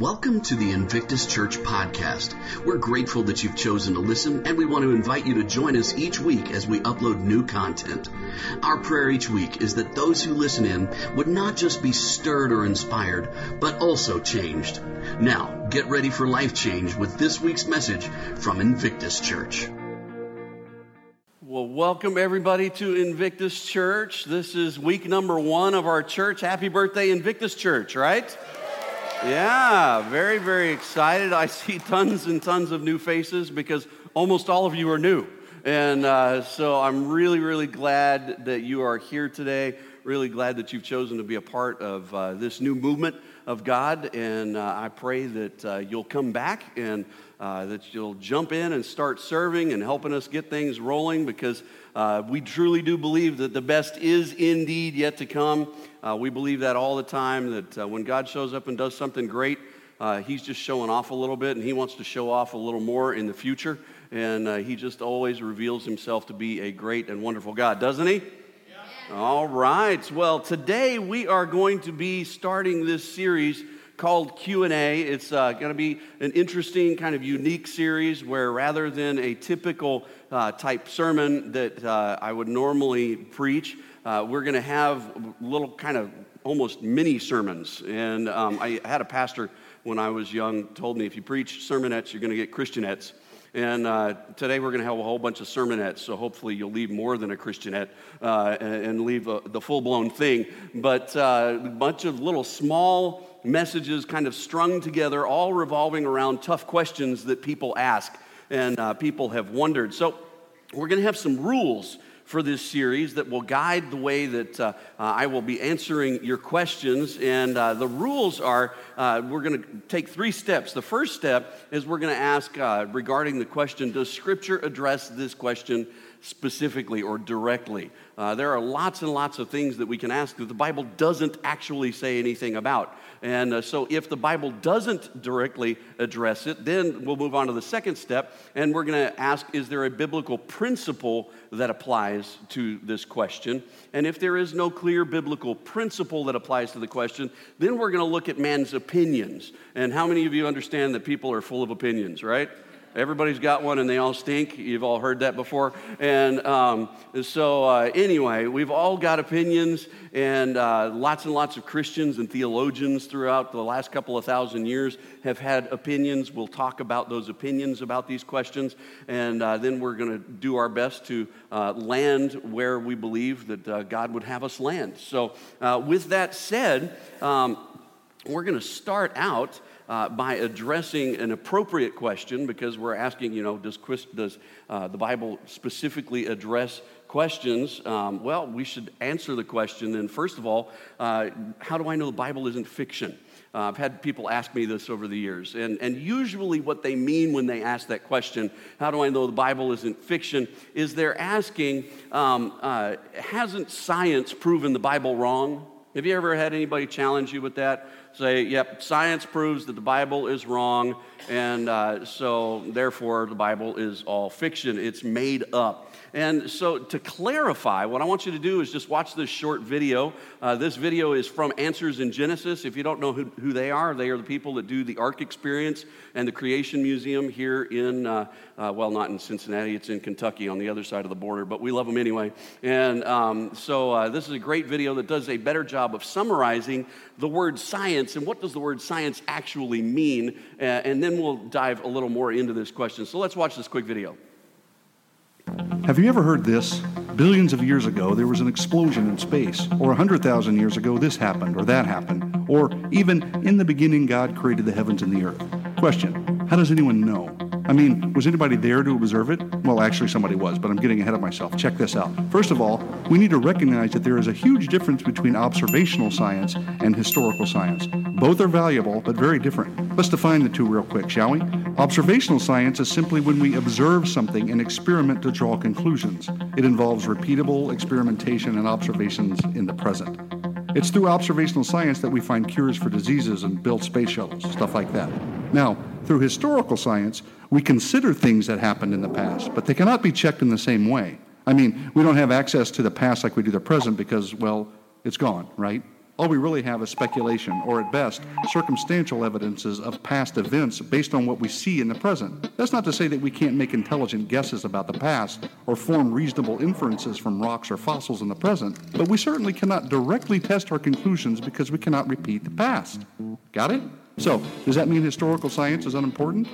Welcome to the Invictus Church podcast. We're grateful that you've chosen to listen, and we want to invite you to join us each week as we upload new content. Our prayer each week is that those who listen in would not just be stirred or inspired, but also changed. Now, get ready for life change with this week's message from Invictus Church. Well, welcome everybody to Invictus Church. This is week number one of our church. Happy birthday, Invictus Church, right? Yeah, very, very excited. I see tons and tons of new faces because almost all of you are new. And uh, so I'm really, really glad that you are here today. Really glad that you've chosen to be a part of uh, this new movement of God. And uh, I pray that uh, you'll come back and uh, that you'll jump in and start serving and helping us get things rolling because uh, we truly do believe that the best is indeed yet to come. Uh, we believe that all the time that uh, when God shows up and does something great, uh, He's just showing off a little bit and He wants to show off a little more in the future. And uh, He just always reveals Himself to be a great and wonderful God, doesn't He? Yeah. All right. Well, today we are going to be starting this series called q&a it's uh, going to be an interesting kind of unique series where rather than a typical uh, type sermon that uh, i would normally preach uh, we're going to have little kind of almost mini sermons. And um, I had a pastor when I was young told me if you preach sermonettes, you're going to get Christianettes. And uh, today we're going to have a whole bunch of sermonettes, so hopefully you'll leave more than a Christianette uh, and, leave a, the full blown thing. But uh, a bunch of little small messages kind of strung together, all revolving around tough questions that people ask and uh, people have wondered. So we're going to have some rules for this series that will guide the way that uh, uh, I will be answering your questions. And uh, the rules are uh, we're going to take three steps. The first step is we're going to ask uh, regarding the question Does Scripture address this question specifically or directly? Uh, there are lots and lots of things that we can ask that the Bible doesn't actually say anything about. And uh, so, if the Bible doesn't directly address it, then we'll move on to the second step, and we're going to ask Is there a biblical principle that applies to this question? And if there is no clear biblical principle that applies to the question, then we're going to look at man's opinions. And how many of you understand that people are full of opinions, right? Everybody's got one and they all stink. You've all heard that before. And um, so, uh, anyway, we've all got opinions, and uh, lots and lots of Christians and theologians throughout the last couple of thousand years have had opinions. We'll talk about those opinions about these questions, and uh, then we're going to do our best to uh, land where we believe that uh, God would have us land. So, uh, with that said, um, we're going to start out uh, by addressing an appropriate question because we're asking, you know, does, does uh, the Bible specifically address questions? Um, well, we should answer the question then, first of all, uh, how do I know the Bible isn't fiction? Uh, I've had people ask me this over the years. And, and usually, what they mean when they ask that question, how do I know the Bible isn't fiction, is they're asking, um, uh, hasn't science proven the Bible wrong? Have you ever had anybody challenge you with that? Say, yep, science proves that the Bible is wrong, and uh, so therefore the Bible is all fiction. It's made up. And so, to clarify, what I want you to do is just watch this short video. Uh, this video is from Answers in Genesis. If you don't know who, who, they are, they are the people that do the Ark Experience and the Creation Museum here in, uh, uh, well, not in Cincinnati, it's in Kentucky on the other side of the border, but we love them anyway. And um, so, uh, this is a great video that does a better job of summarizing the word science and what does the word science actually mean. Uh, and then we'll dive a little more into this question. So, let's watch this quick video. Have you ever heard this? Billions of years ago, there was an explosion in space. Or 100,000 years ago, this happened or that happened. Or even, in the beginning, God created the heavens and the earth. Question How does anyone know? I mean, was anybody there to observe it? Well, actually, somebody was, but I'm getting ahead of myself. Check this out. First of all, we need to recognize that there is a huge difference between observational science and historical science. Both are valuable, but very different. Let's define the two real quick, shall we? Observational science is simply when we observe something and experiment to draw conclusions. It involves repeatable experimentation and observations in the present. It's through observational science that we find cures for diseases and build space shuttles, stuff like that. Now, through historical science, we consider things that happened in the past, but they cannot be checked in the same way. I mean, we don't have access to the past like we do the present because, well, it's gone, right? All we really have is speculation, or at best, circumstantial evidences of past events based on what we see in the present. That's not to say that we can't make intelligent guesses about the past or form reasonable inferences from rocks or fossils in the present, but we certainly cannot directly test our conclusions because we cannot repeat the past. Got it? So, does that mean historical science is unimportant?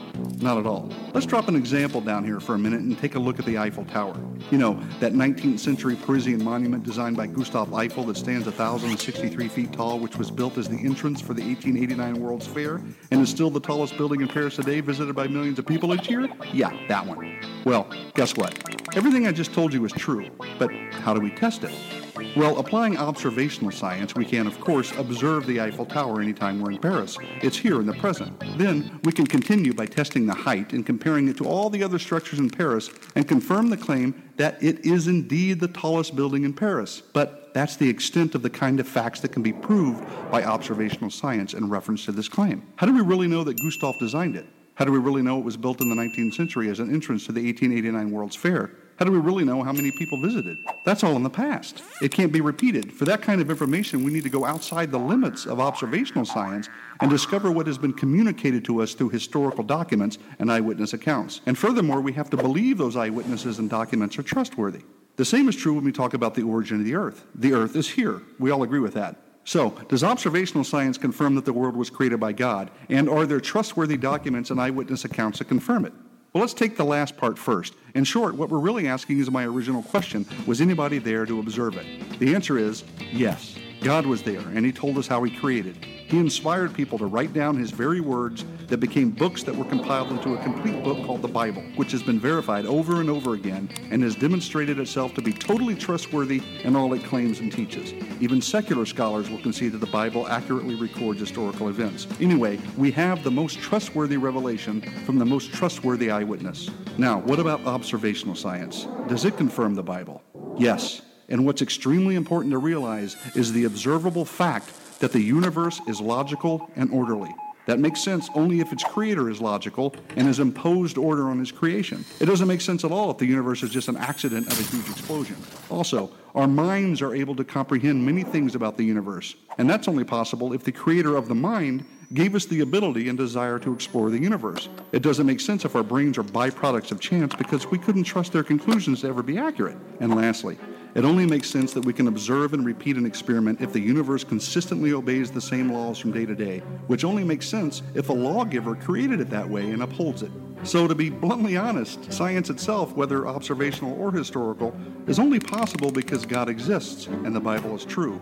Not at all. Let's drop an example down here for a minute and take a look at the Eiffel Tower. You know, that 19th century Parisian monument designed by Gustave Eiffel that stands 1,063 feet tall, which was built as the entrance for the 1889 World's Fair and is still the tallest building in Paris today, visited by millions of people each year? Yeah, that one. Well, guess what? Everything I just told you is true, but how do we test it? Well, applying observational science, we can, of course, observe the Eiffel Tower anytime we're in Paris. It's here in the present. Then we can continue by testing the height and comparing it to all the other structures in Paris and confirm the claim that it is indeed the tallest building in Paris. But that's the extent of the kind of facts that can be proved by observational science in reference to this claim. How do we really know that Gustave designed it? How do we really know it was built in the 19th century as an entrance to the 1889 World's Fair? How do we really know how many people visited? That's all in the past. It can't be repeated. For that kind of information, we need to go outside the limits of observational science and discover what has been communicated to us through historical documents and eyewitness accounts. And furthermore, we have to believe those eyewitnesses and documents are trustworthy. The same is true when we talk about the origin of the earth. The earth is here. We all agree with that. So, does observational science confirm that the world was created by God? And are there trustworthy documents and eyewitness accounts that confirm it? Well, let's take the last part first. In short, what we're really asking is my original question was anybody there to observe it? The answer is yes. God was there, and He told us how He created. He inspired people to write down His very words that became books that were compiled into a complete book called the Bible, which has been verified over and over again and has demonstrated itself to be totally trustworthy in all it claims and teaches. Even secular scholars will concede that the Bible accurately records historical events. Anyway, we have the most trustworthy revelation from the most trustworthy eyewitness. Now, what about observational science? Does it confirm the Bible? Yes. And what's extremely important to realize is the observable fact that the universe is logical and orderly. That makes sense only if its creator is logical and has imposed order on his creation. It doesn't make sense at all if the universe is just an accident of a huge explosion. Also, our minds are able to comprehend many things about the universe, and that's only possible if the creator of the mind gave us the ability and desire to explore the universe. It doesn't make sense if our brains are byproducts of chance because we couldn't trust their conclusions to ever be accurate. And lastly, it only makes sense that we can observe and repeat an experiment if the universe consistently obeys the same laws from day to day, which only makes sense if a lawgiver created it that way and upholds it. So, to be bluntly honest, science itself, whether observational or historical, is only possible because God exists and the Bible is true.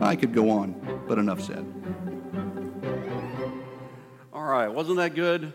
I could go on, but enough said. All right, wasn't that good?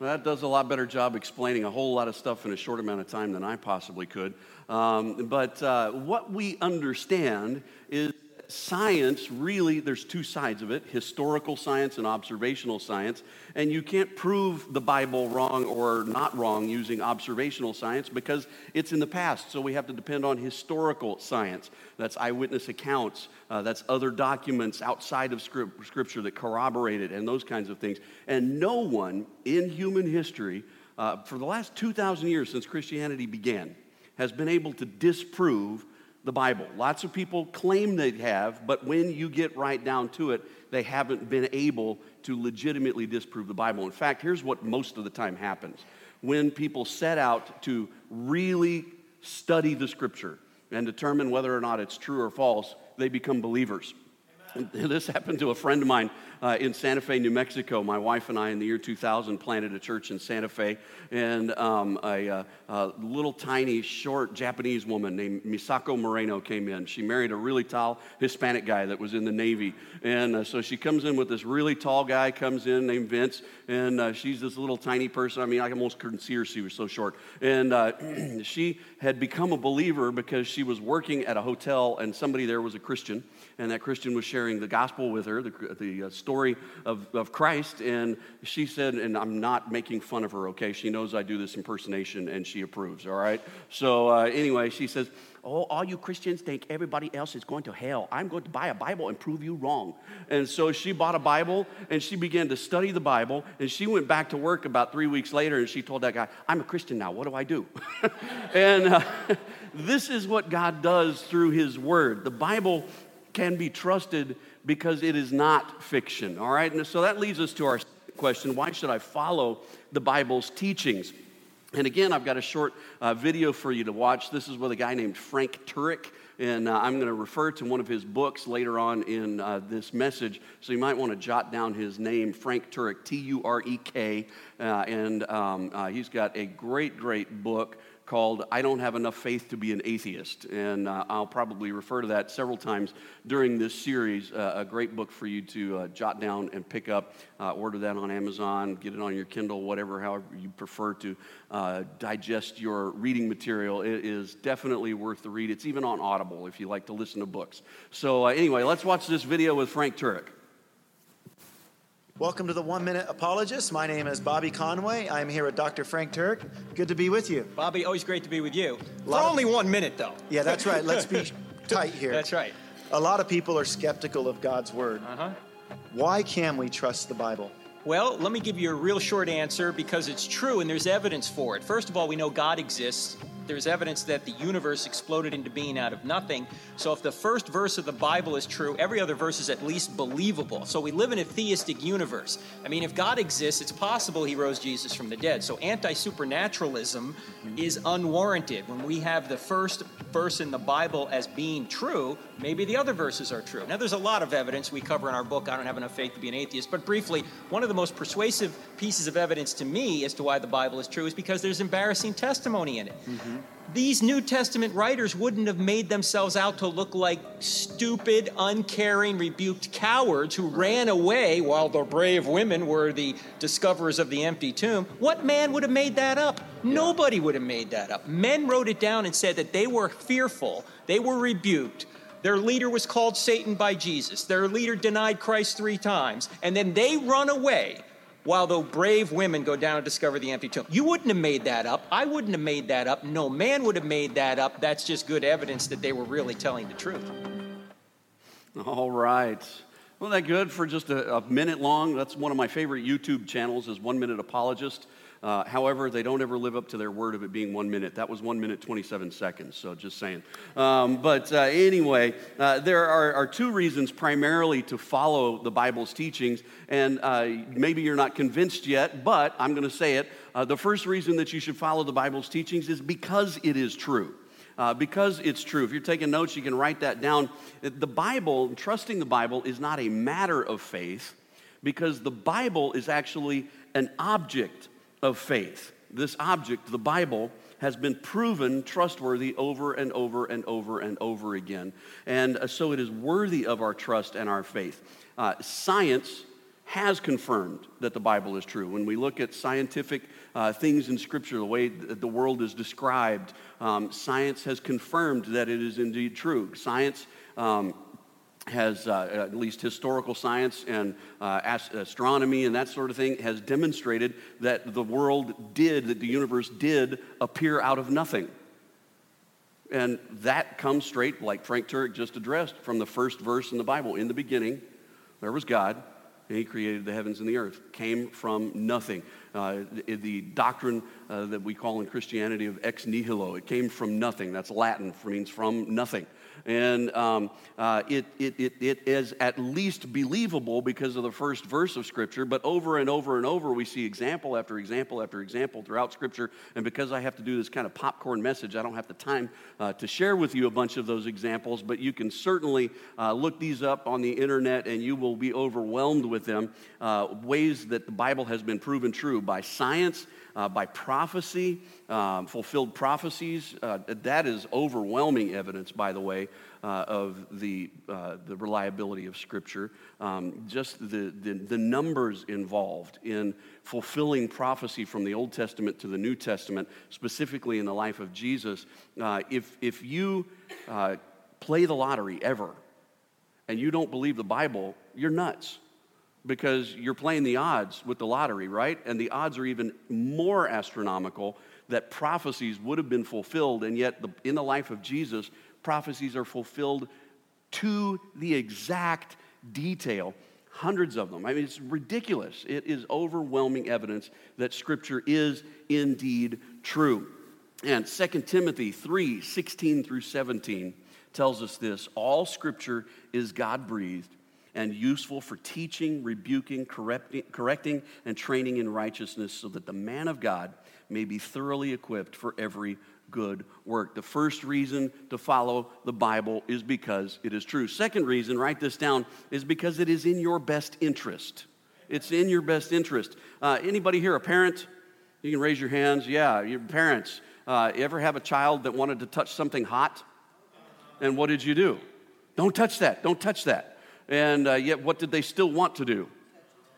That does a lot better job explaining a whole lot of stuff in a short amount of time than I possibly could. Um, but uh, what we understand is science really, there's two sides of it historical science and observational science. And you can't prove the Bible wrong or not wrong using observational science because it's in the past. So we have to depend on historical science. That's eyewitness accounts, uh, that's other documents outside of Scripture that corroborate it, and those kinds of things. And no one in human history, uh, for the last 2,000 years since Christianity began, has been able to disprove the Bible. Lots of people claim they have, but when you get right down to it, they haven't been able to legitimately disprove the Bible. In fact, here's what most of the time happens when people set out to really study the scripture and determine whether or not it's true or false, they become believers. This happened to a friend of mine uh, in Santa Fe, New Mexico. My wife and I, in the year 2000, planted a church in Santa Fe. And um, a, uh, a, little tiny, short Japanese woman named Misako Moreno came in. She married a really tall Hispanic guy that was in the Navy. And uh, so she comes in with this really tall guy, comes in named Vince. And uh, she's this little tiny person. I mean, I almost couldn't see her, she was so short. And uh, she had become a believer because she was working at a hotel and somebody there was a Christian. And that Christian was sharing the gospel with her, the, the uh, story of, of Christ. And she said, and I'm not making fun of her, okay? She knows I do this impersonation and she approves, all right? So uh, anyway, she says, Oh, all you Christians think everybody else is going to hell. I'm going to buy a Bible and prove you wrong. And so she bought a Bible and she began to study the Bible. And she went back to work about three weeks later and she told that guy, I'm a Christian now. What do I do? and uh, this is what God does through His Word. The Bible can be trusted because it is not fiction. All right, and so that leads us to our question why should I follow the Bible's teachings? And again, I've got a short uh, video for you to watch. This is with a guy named Frank Turek. And uh, I'm going to refer to one of his books later on in uh, this message. So you might want to jot down his name, Frank Turek, T U R E K. Uh, and um, uh, he's got a great, great book called I Don't Have Enough Faith to Be an Atheist. And uh, I'll probably refer to that several times during this series. Uh, a great book for you to uh, jot down and pick up. Uh, order that on Amazon, get it on your Kindle, whatever, however you prefer to uh, digest your reading material. It is definitely worth the read. It's even on Audible if you like to listen to books. So, uh, anyway, let's watch this video with Frank Turek. Welcome to the One Minute Apologist. My name is Bobby Conway. I'm here with Dr. Frank Turek. Good to be with you. Bobby, always great to be with you. For of- only one minute, though. Yeah, that's right. Let's be tight here. That's right. A lot of people are skeptical of God's Word. Uh huh. Why can we trust the Bible? Well, let me give you a real short answer because it's true and there's evidence for it. First of all, we know God exists. There's evidence that the universe exploded into being out of nothing. So, if the first verse of the Bible is true, every other verse is at least believable. So, we live in a theistic universe. I mean, if God exists, it's possible he rose Jesus from the dead. So, anti supernaturalism is unwarranted. When we have the first verse in the Bible as being true, maybe the other verses are true. Now, there's a lot of evidence we cover in our book, I Don't Have Enough Faith to Be an Atheist. But briefly, one of the most persuasive pieces of evidence to me as to why the Bible is true is because there's embarrassing testimony in it. Mm-hmm. These New Testament writers wouldn't have made themselves out to look like stupid, uncaring, rebuked cowards who ran away while the brave women were the discoverers of the empty tomb. What man would have made that up? Nobody would have made that up. Men wrote it down and said that they were fearful, they were rebuked. Their leader was called Satan by Jesus. Their leader denied Christ three times. And then they run away while the brave women go down and discover the empty tomb. You wouldn't have made that up. I wouldn't have made that up. No man would have made that up. That's just good evidence that they were really telling the truth. All right. Wasn't that good for just a, a minute long? That's one of my favorite YouTube channels is One Minute Apologist. Uh, however, they don't ever live up to their word of it being one minute. That was one minute, 27 seconds, so just saying. Um, but uh, anyway, uh, there are, are, two reasons primarily to follow the Bible's teachings, and uh, maybe you're not convinced yet, but I'm going to say it. Uh, the first reason that you should follow the Bible's teachings is because it is true. Uh, because it's true. If you're taking notes, you can write that down. The Bible, trusting the Bible, is not a matter of faith because the Bible is actually an object of faith. This object, the Bible, has been proven trustworthy over and over and over and over again. And uh, so it is worthy of our trust and our faith. Uh, science has confirmed that the Bible is true. When we look at scientific uh, things in Scripture, the way the world is described, um, science has confirmed that it is indeed true. Science um, has, uh, at least historical science and uh, ast- astronomy and that sort of thing, has demonstrated that the world did, that the universe did appear out of nothing. And that comes straight, like Frank Turek just addressed, from the first verse in the Bible. In the beginning, there was God, and he created the heavens and the earth. Came from nothing. Uh, the, the, doctrine uh, that we call in Christianity of ex nihilo, it came from nothing. That's Latin, means from nothing. And um, uh, it, it, it, it is at least believable because of the first verse of Scripture, but over and over and over we see example after example after example throughout Scripture. And because I have to do this kind of popcorn message, I don't have the time uh, to share with you a bunch of those examples, but you can certainly uh, look these up on the internet and you will be overwhelmed with them. Uh, ways that the Bible has been proven true by science uh, by prophecy, um, fulfilled prophecies. Uh, that is overwhelming evidence, by the way, uh, of the, uh, the reliability of Scripture. Um, just the, the, the, numbers involved in fulfilling prophecy from the Old Testament to the New Testament, specifically in the life of Jesus. Uh, if, if you uh, play the lottery ever and you don't believe the Bible, you're nuts because you're playing the odds with the lottery, right? And the odds are even more astronomical that prophecies would have been fulfilled, and yet the, in the life of Jesus, prophecies are fulfilled to the exact detail. Hundreds of them. I mean, it's ridiculous. It is overwhelming evidence that Scripture is indeed true. And 2 Timothy 3 16 through 17 tells us this all Scripture is God breathed and useful for teaching, rebuking, correcting, and training in righteousness, so that the man of God may be thoroughly equipped for every good work. The first reason to follow the Bible is because it is true. Second reason, write this down, is because it is in your best interest. It's in your best interest. Uh, anybody here a parent? You can raise your hands. Yeah, your parents. Uh, you ever have a child that wanted to touch something hot? And what did you do? Don't touch that. Don't touch that. And uh, yet, what did they still want to do?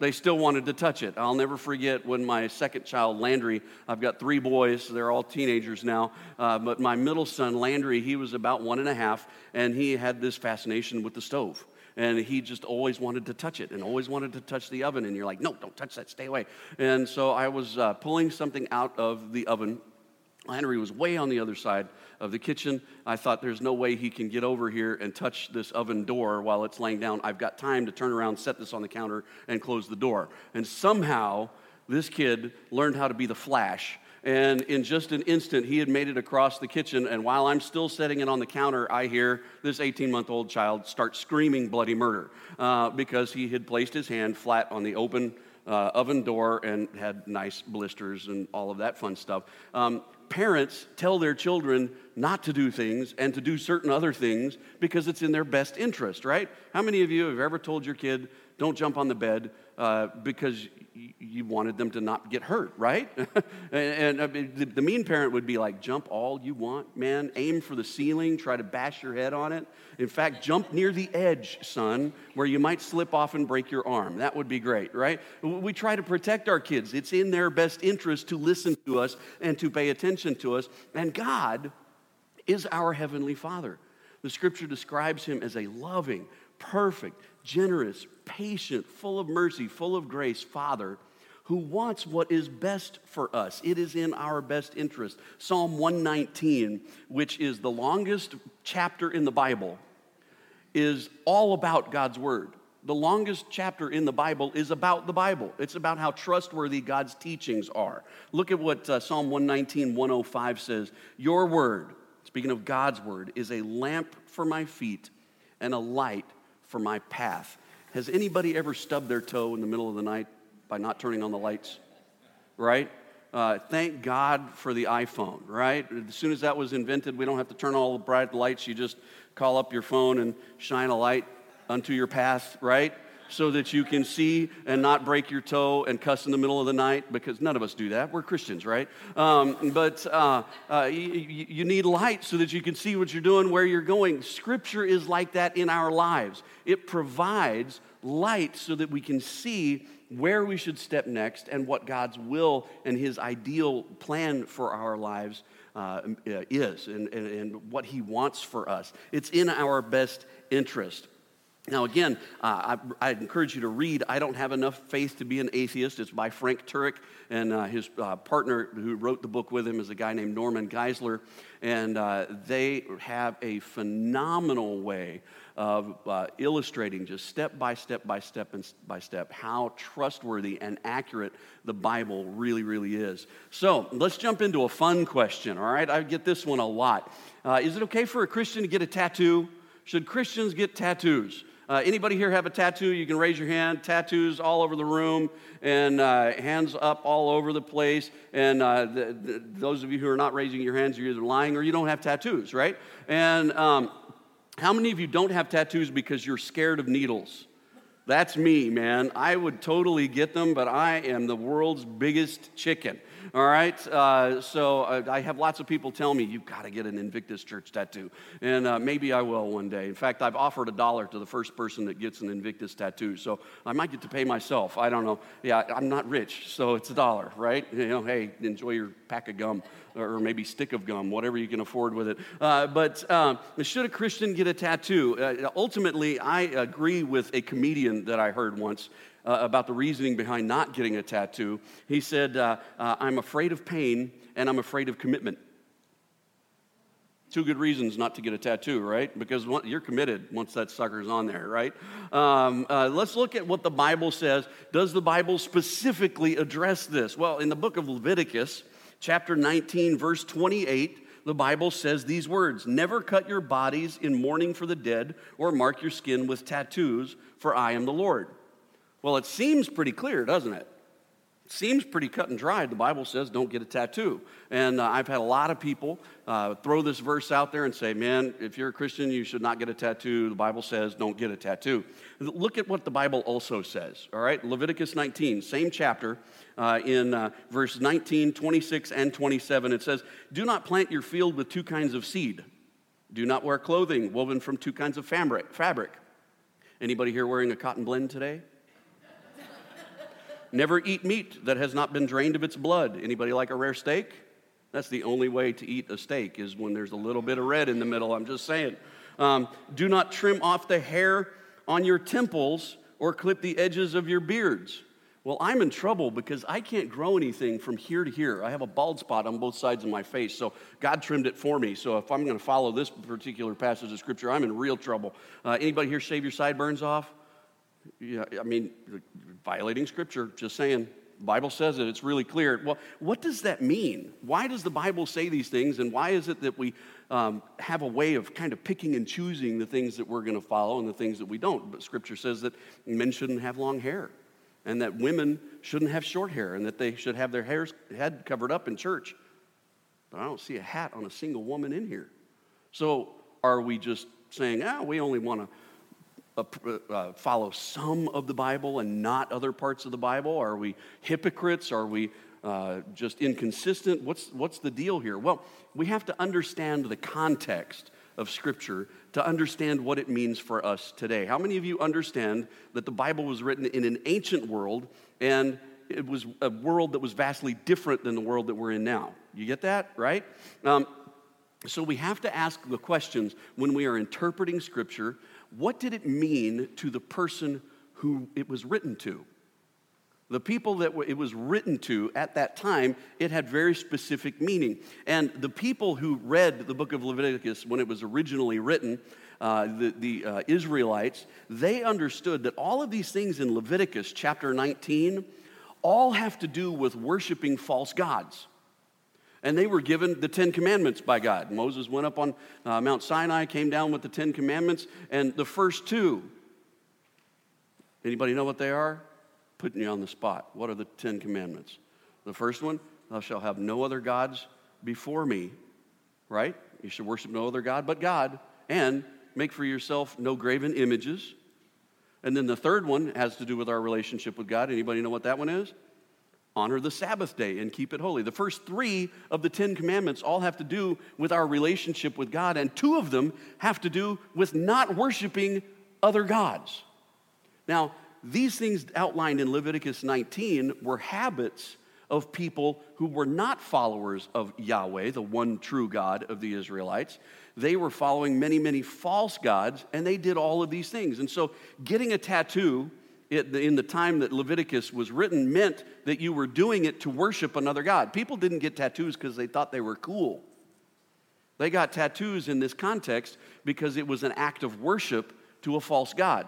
They still wanted to touch it. I'll never forget when my second child, Landry, I've got three boys, they're all teenagers now, uh, but my middle son, Landry, he was about one and a half, and he had this fascination with the stove and he just always wanted to touch it and always wanted to touch the oven and you're like no don't touch that stay away and so i was uh, pulling something out of the oven Henry was way on the other side of the kitchen. I thought there's no way he can get over here and touch this oven door while it's laying down. I've got time to turn around, set this on the counter, and close the door. And somehow, this kid learned how to be the flash. And in just an instant, he had made it across the kitchen. And while I'm still setting it on the counter, I hear this 18 month old child start screaming bloody murder uh, because he had placed his hand flat on the open uh, oven door and had nice blisters and all of that fun stuff. Um, parents tell their children not to do things and to do certain other things because it's in their best interest, right? How many of you have ever told your kid, don't jump on the bed uh, because you wanted them to not get hurt, right? and, and uh, the, the, mean parent would be like, jump all you want, man. Aim for the ceiling, try to bash your head on it. In fact, jump near the edge, son, where you might slip off and break your arm. That would be great, right? We try to protect our kids. It's in their best interest to listen to us and to pay attention to us. And God is our Heavenly Father. The scripture describes him as a loving, perfect, generous, patient, full of mercy, full of grace Father who wants what is best for us. It is in our best interest. Psalm 119, which is the longest chapter in the Bible, is all about God's Word. The longest chapter in the Bible is about the Bible. It's about how trustworthy God's teachings are. Look at what uh, Psalm 119, 105 says Your Word, speaking of God's Word, is a lamp for my feet and a light for my path. Has anybody ever stubbed their toe in the middle of the night by not turning on the lights? Right? Uh, thank God for the iPhone, right? As soon as that was invented, we don't have to turn all the bright lights. You just call up your phone and shine a light unto your path, right? So that you can see and not break your toe and cuss in the middle of the night because none of us do that. We're Christians, right? Um, but uh, uh, you, you need light so that you can see what you're doing, where you're going. Scripture is like that in our lives, it provides light so that we can see where we should step next and what God's will and His ideal plan for our lives uh, is and, and, and what He wants for us. It's in our best interest. Now, again, uh, I, I, encourage you to read I Don't Have Enough Faith to Be an Atheist. It's by Frank Turek, and uh, his uh, partner who wrote the book with him is a guy named Norman Geisler. And uh, they have a phenomenal way of uh, illustrating just step by step by step and by step how trustworthy and accurate the Bible really, really is. So let's jump into a fun question, all right? I get this one a lot. Uh, is it okay for a Christian to get a tattoo? Should Christians get tattoos? Uh, anybody here have a tattoo? You can raise your hand. Tattoos all over the room and uh, hands up all over the place. And uh, the, the, those of you who are not raising your hands, you're either lying or you don't have tattoos, right? And um, how many of you don't have tattoos because you're scared of needles? That's me, man. I would totally get them, but I am the world's biggest chicken. All right? Uh, so uh, I have lots of people tell me, you've got to get an Invictus Church tattoo. And uh, maybe I will one day. In fact, I've offered a dollar to the first person that gets an Invictus tattoo. So I might get to pay myself. I don't know. Yeah, I'm not rich, so it's a dollar, right? You know, hey, enjoy your pack of gum or maybe stick of gum, whatever you can afford with it. Uh, but um, should a Christian get a tattoo? Uh, ultimately, I agree with a comedian that I heard once uh, about the reasoning behind not getting a tattoo. He said, uh, uh, I'm afraid of pain and I'm afraid of commitment. Two good reasons not to get a tattoo, right? Because you're committed once that sucker's on there, right? Um, uh, let's look at what the Bible says. Does the Bible specifically address this? Well, in the book of Leviticus, chapter 19, verse 28, the Bible says these words Never cut your bodies in mourning for the dead, or mark your skin with tattoos, for I am the Lord. Well, it seems pretty clear, doesn't it? It seems pretty cut and dried. The Bible says don't get a tattoo. And uh, I've had a lot of people uh, throw this verse out there and say, man, if you're a Christian, you should not get a tattoo. The Bible says don't get a tattoo. Look at what the Bible also says, all right? Leviticus 19, same chapter, uh, in uh, verse 19, 26, and 27. It says, Do not plant your field with two kinds of seed. Do not wear clothing woven from two kinds of fabric. Anybody here wearing a cotton blend today? Never eat meat that has not been drained of its blood. Anybody like a rare steak? That's the only way to eat a steak is when there's a little bit of red in the middle. I'm just saying. Um, do not trim off the hair on your temples or clip the edges of your beards. Well, I'm in trouble because I can't grow anything from here to here. I have a bald spot on both sides of my face, so God trimmed it for me. So if I'm going to follow this particular passage of scripture, I'm in real trouble. Uh, anybody here shave your sideburns off? Yeah, I mean, violating scripture, just saying. Bible says it, it's really clear. Well, what does that mean? Why does the Bible say these things, and why is it that we um, have a way of kind of picking and choosing the things that we're going to follow and the things that we don't? But scripture says that men shouldn't have long hair, and that women shouldn't have short hair, and that they should have their hairs, head covered up in church. But I don't see a hat on a single woman in here. So are we just saying, ah, we only want to uh, uh, follow some of the Bible and not other parts of the Bible? Are we hypocrites? Are we uh, just inconsistent? What's, what's the deal here? Well, we have to understand the context of Scripture to understand what it means for us today. How many of you understand that the Bible was written in an ancient world and it was a world that was vastly different than the world that we're in now? You get that, right? Um, so we have to ask the questions when we are interpreting Scripture what did it mean to the person who it was written to? The people that it was written to at that time, it had very specific meaning. And the people who read the book of Leviticus when it was originally written, uh, the, the uh, Israelites, they understood that all of these things in Leviticus chapter 19 all have to do with worshiping false gods. And they were given the Ten Commandments by God. Moses went up on uh, Mount Sinai, came down with the Ten Commandments, and the first two. Anybody know what they are? Putting you on the spot. What are the Ten Commandments? The first one, thou shalt have no other gods before me, right? You should worship no other God but God, and make for yourself no graven images. And then the third one has to do with our relationship with God. Anybody know what that one is? Honor the Sabbath day and keep it holy. The first three of the Ten Commandments all have to do with our relationship with God, and two of them have to do with not worshiping other gods. Now, these things outlined in Leviticus 19 were habits of people who were not followers of Yahweh, the one true God of the Israelites. They were following many, many false gods, and they did all of these things. And so, getting a tattoo it, in the time that Leviticus was written meant that you were doing it to worship another God. People didn't get tattoos because they thought they were cool. They got tattoos in this context because it was an act of worship to a false God.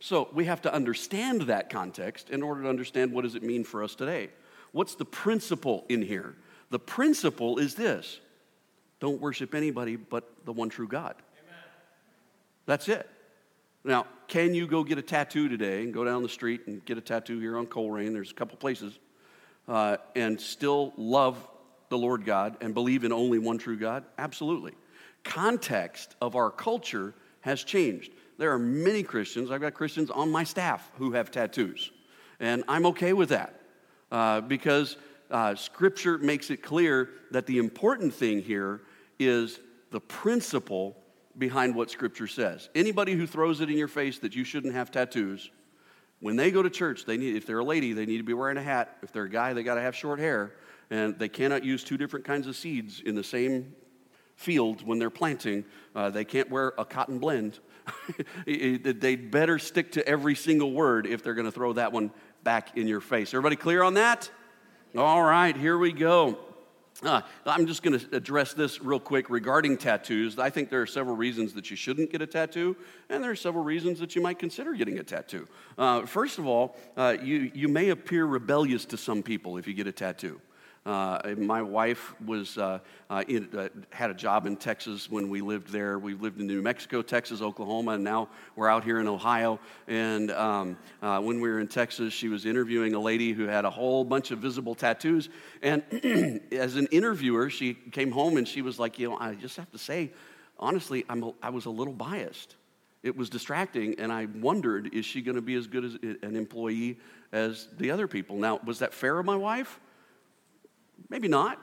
So we have to understand that context in order to understand what does it mean for us today. What's the principle in here? The principle is this don't worship anybody but the one true God. Amen. That's it. Now, can you go get a tattoo today and go down the street and get a tattoo here on Colerain? There's a couple places, uh, and still love the Lord God and believe in only one true God? Absolutely. Context of our culture has changed. There are many Christians, I've got Christians on my staff who have tattoos, and I'm okay with that uh, because uh, Scripture makes it clear that the important thing here is the principle behind what Scripture says. Anybody who throws it in your face that you shouldn't have tattoos, when they go to church, they need, if they're a lady, they need to be wearing a hat. If they're a guy, they got to have short hair. And they cannot use two different kinds of seeds in the same field when they're planting. Uh, they can't wear a cotton blend. They'd better stick to every single word if they're going to throw that one back in your face. Everybody clear on that? All right, here we go. Uh, I'm just going to address this real quick regarding tattoos. I think there are several reasons that you shouldn't get a tattoo, and there are several reasons that you might consider getting a tattoo. Uh, first of all, uh, you, you may appear rebellious to some people if you get a tattoo. Uh, my wife was uh, uh, uh, had a job in Texas when we lived there. We lived in New Mexico, Texas, Oklahoma, and now we're out here in Ohio. And um, uh, when we were in Texas, she was interviewing a lady who had a whole bunch of visible tattoos. And as an interviewer, she came home and she was like, "You know, I just have to say, honestly, I'm a, I was a little biased." It was distracting, and I wondered, is she going to be as good as an employee as the other people? Now, was that fair of my wife? Maybe not,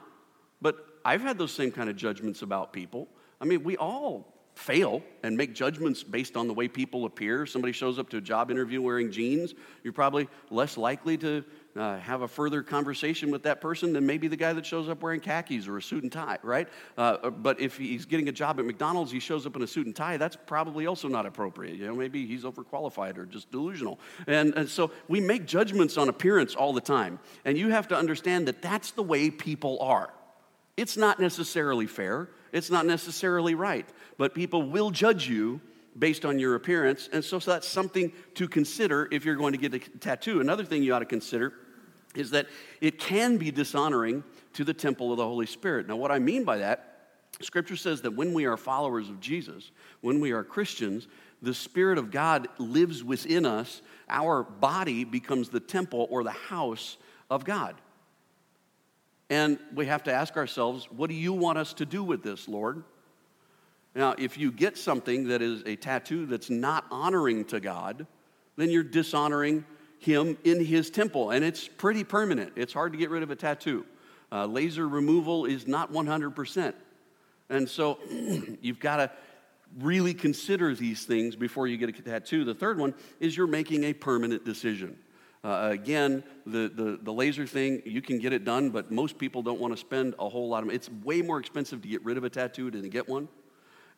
but I've had those same kind of judgments about people. I mean, we all fail and make judgments based on the way people appear. Somebody shows up to a job interview wearing jeans, you're probably less likely to uh, have a further conversation with that person than maybe the guy that shows up wearing khakis or a suit and tie, right? Uh, but if he's getting a job at McDonald's, he shows up in a suit and tie, that's probably also not appropriate. You know, maybe he's overqualified or just delusional. And, and so we make judgments on appearance all the time. And you have to understand that that's the way people are. It's not necessarily fair, it's not necessarily right, but people will judge you based on your appearance. And so, so, that's something to consider if you're going to get a tattoo. Another thing you ought to consider is that it can be dishonoring to the temple of the Holy Spirit. Now, what I mean by that, Scripture says that when we are followers of Jesus, when we are Christians, the Spirit of God lives within us. Our body becomes the temple or the house of God. And we have to ask ourselves, what do you want us to do with this, Lord? Now, if you get something that is a tattoo that's not honoring to God, then you're dishonoring him in his temple, and it's pretty permanent. It's hard to get rid of a tattoo. Uh, laser removal is not 100%. And so you've got to really consider these things before you get a tattoo. The third one is you're making a permanent decision. Uh, again, the, the, the, laser thing, you can get it done, but most people don't want to spend a whole lot of money. It's way more expensive to get rid of a tattoo than to get one.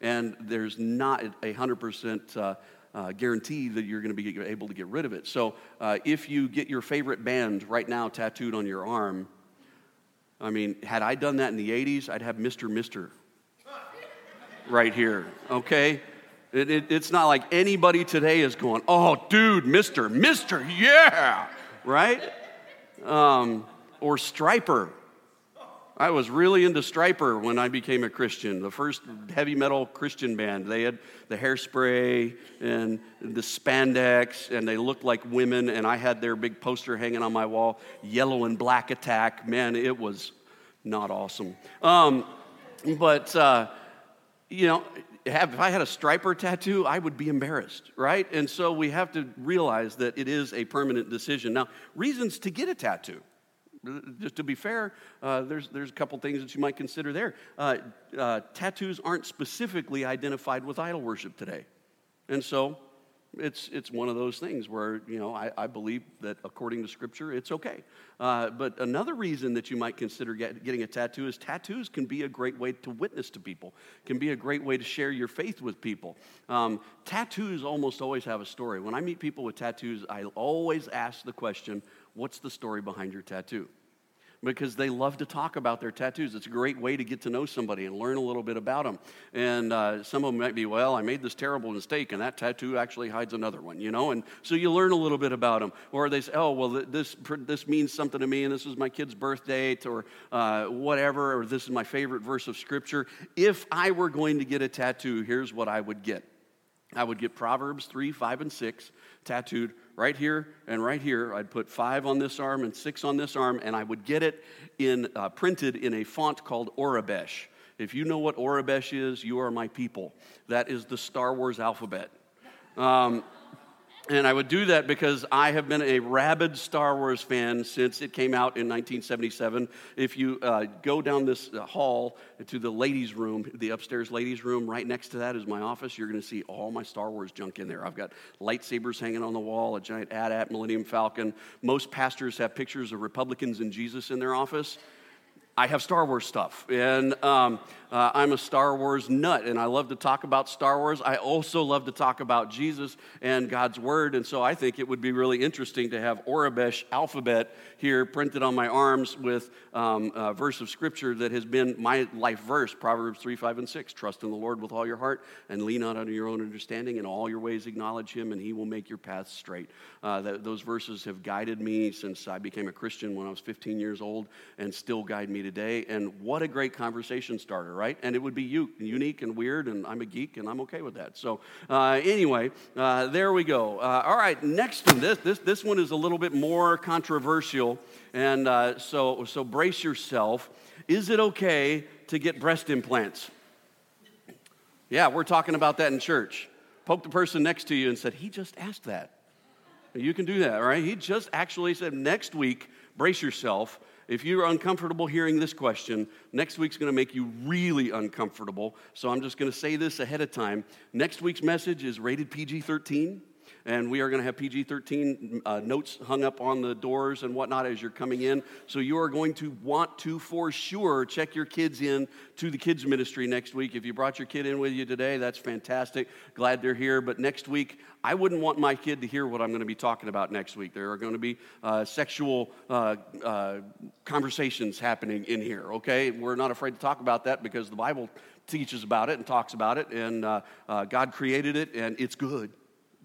And there's not a 100% uh, uh, guarantee that you're going to be able to get rid of it. So uh, if you get your favorite band right now tattooed on your arm, I mean, had I done that in the 80s, I'd have Mr. Mister right here, okay? It, it, it's not like anybody today is going, oh, dude, Mister, Mister, yeah, right? Um, or Stryper. I was really into Stryper when I became a Christian. The first heavy metal Christian band. They had the hairspray and the spandex, and they looked like women. And I had their big poster hanging on my wall, Yellow and Black Attack. Man, it was not awesome. Um, but, uh, you know, have, if I had a Stryper tattoo, I would be embarrassed, right? And so we have to realize that it is a permanent decision. Now, reasons to get a tattoo. Just to be fair, uh, there's, there's a couple things that you might consider there. Uh, uh, tattoos aren't specifically identified with idol worship today. And so it's, it's one of those things where, you know, I, I believe that according to Scripture, it's okay. Uh, but another reason that you might consider get, getting a tattoo is tattoos can be a great way to witness to people, can be a great way to share your faith with people. Um, tattoos almost always have a story. When I meet people with tattoos, I always ask the question, what's the story behind your tattoo? Because they love to talk about their tattoos. It's a great way to get to know somebody and learn a little bit about them. And uh, some of them might be, well, I made this terrible mistake, and that tattoo actually hides another one, you know? And so you learn a little bit about them. Or they say, oh, well, this, this means something to me, and this is my kid's birth date, or uh, whatever, or this is my favorite verse of Scripture. If I were going to get a tattoo, here's what I would get I would get Proverbs 3, 5, and 6 tattooed right here and right here. I'd put five on this arm and six on this arm, and I would get it in, uh, printed in a font called Aurebesh. If you know what Aurebesh is, you are my people. That is the Star Wars alphabet. Um, and I would do that because I have been a rabid Star Wars fan since it came out in 1977. If you uh, go down this uh, hall to the ladies' room, the upstairs ladies' room, right next to that is my office. You're going to see all my Star Wars junk in there. I've got lightsabers hanging on the wall, a giant AT-AT Millennium Falcon. Most pastors have pictures of Republicans and Jesus in their office. I have Star Wars stuff, and um, uh, I'm a Star Wars nut, and I love to talk about Star Wars. I also love to talk about Jesus and God's Word, and so I think it would be really interesting to have Aurebesh alphabet here printed on my arms with um, a verse of Scripture that has been my life verse Proverbs 3, 5, and 6. Trust in the Lord with all your heart, and lean not on your own understanding. In all your ways acknowledge Him, and He will make your paths straight. Uh, that, those verses have guided me since I became a Christian when I was 15 years old, and still guide me today. And what a great conversation starter, right? And it would be u- unique and weird, and I'm a geek, and I'm okay with that. So, uh, anyway, uh, there we go. Uh, all right, next one. This, this, this one is a little bit more controversial, and uh, so, so brace yourself. Is it okay to get breast implants? Yeah, we're talking about that in church. Poke the person next to you and said, He just asked that. You can do that, right? He just actually said, Next week, brace yourself if you're uncomfortable hearing this question, next week's going to make you really uncomfortable. So I'm just going to say this ahead of time. Next week's message is rated PG 13 and we are going to have PG 13 uh, notes hung up on the doors and whatnot as you're coming in. So you are going to want to, for sure, check your kids in to the kids' ministry next week. If you brought your kid in with you today, that's fantastic. Glad they're here. But next week, I wouldn't want my kid to hear what I'm going to be talking about next week. There are going to be uh, sexual uh, uh conversations happening in here, okay? We're not afraid to talk about that because the Bible teaches about it and talks about it, and uh, uh, God created it, and it's good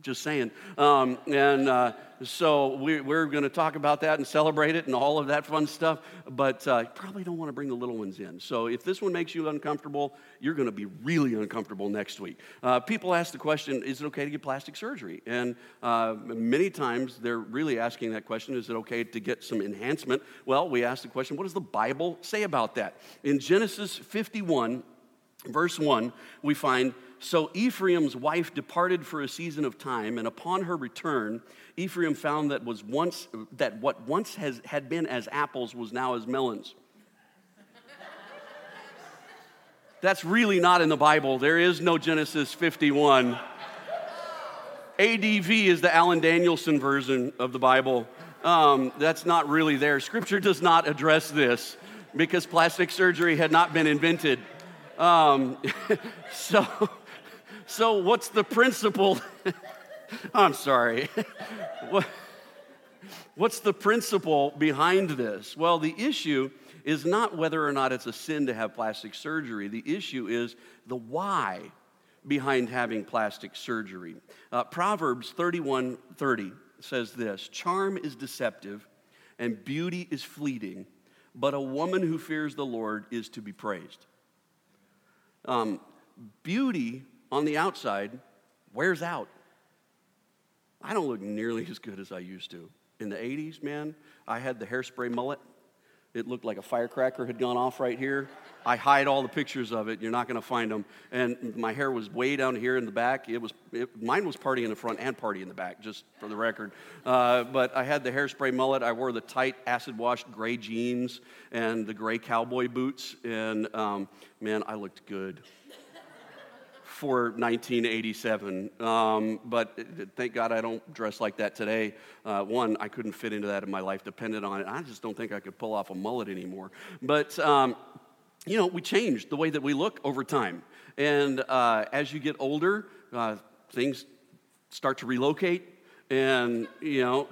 just saying. Um, and uh, so we, are going to talk about that and celebrate it and all of that fun stuff, but uh, you probably don't want to bring the little ones in. So if this one makes you uncomfortable, you're going to be really uncomfortable next week. Uh, people ask the question is it okay to get plastic surgery? And uh, many times they're really asking that question is it okay to get some enhancement? Well, we ask the question what does the Bible say about that? In Genesis 51, verse 1, we find so Ephraim's wife departed for a season of time, and upon her return, Ephraim found that was once that what once has, had been as apples was now as melons. That's really not in the Bible. There is no Genesis 51. ADV is the Alan Danielson version of the Bible. Um, that's not really there. Scripture does not address this because plastic surgery had not been invented. Um, so so, what's the principle? I'm sorry. what's the principle behind this? Well, the issue is not whether or not it's a sin to have plastic surgery, the issue is the why behind having plastic surgery. Uh, Proverbs 31 30 says this Charm is deceptive and beauty is fleeting, but a woman who fears the Lord is to be praised. Um, beauty on the outside wears out. I don't look nearly as good as I used to. In the 80s, man, I had the hairspray mullet. It looked like a firecracker had gone off right here. I hide all the pictures of it. You're not going to find them. And my hair was way down here in the back. It was it, mine was party in the front and party in the back, just for the record. Uh, but I had the hairspray mullet. I wore the tight acid washed gray jeans and the gray cowboy boots. And um, man, I looked good for 1987. Um, but thank God I don't dress like that today. Uh, one, I couldn't fit into that in my life, dependent on it. I just don't think I could pull off a mullet anymore. But, um, you know, we changed the way that we look over time. And uh, as you get older, uh, things start to relocate and you know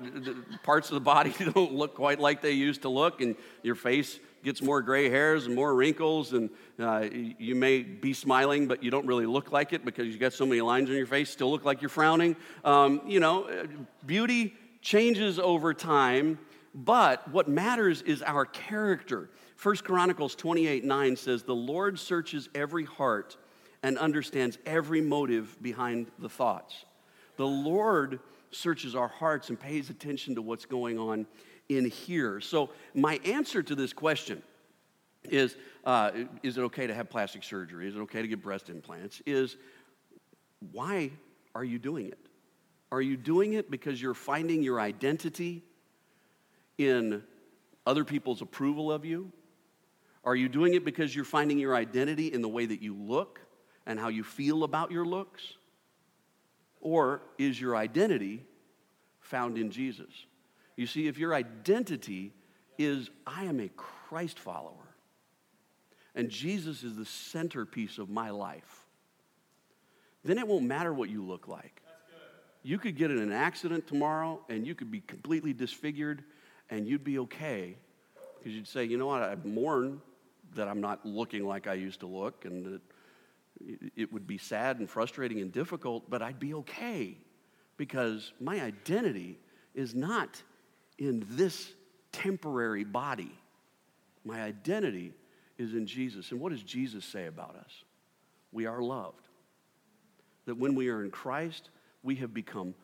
parts of the body don't look quite like they used to look and your face gets more gray hairs and more wrinkles, and uh, you may be smiling, but you don't really look like it because you got so many lines on your face, still look like you're frowning. Um, you know, uh, beauty changes over time, but what matters is our character. First Chronicles 28 9 says, The Lord searches every heart and understands every motive behind the thoughts. The Lord searches our hearts and pays attention to what's going on in here. So, my answer to this question is uh, Is it okay to have plastic surgery? Is it okay to get breast implants? Is why are you doing it? Are you doing it because you're finding your identity in other people's approval of you? Are you doing it because you're finding your identity in the way that you look and how you feel about your looks? Or is your identity found in Jesus? You see, if your identity is, I am a Christ follower, and Jesus is the centerpiece of my life, then it won't matter what you look like. You could get in an accident tomorrow and you could be completely disfigured and you'd be okay because you'd say, you know what, I mourn that I'm not looking like I used to look and that it would be sad and frustrating and difficult, but I'd be okay because my identity is not in this temporary body. My identity is in Jesus. And what does Jesus say about us? We are loved. That when we are in Christ, we have become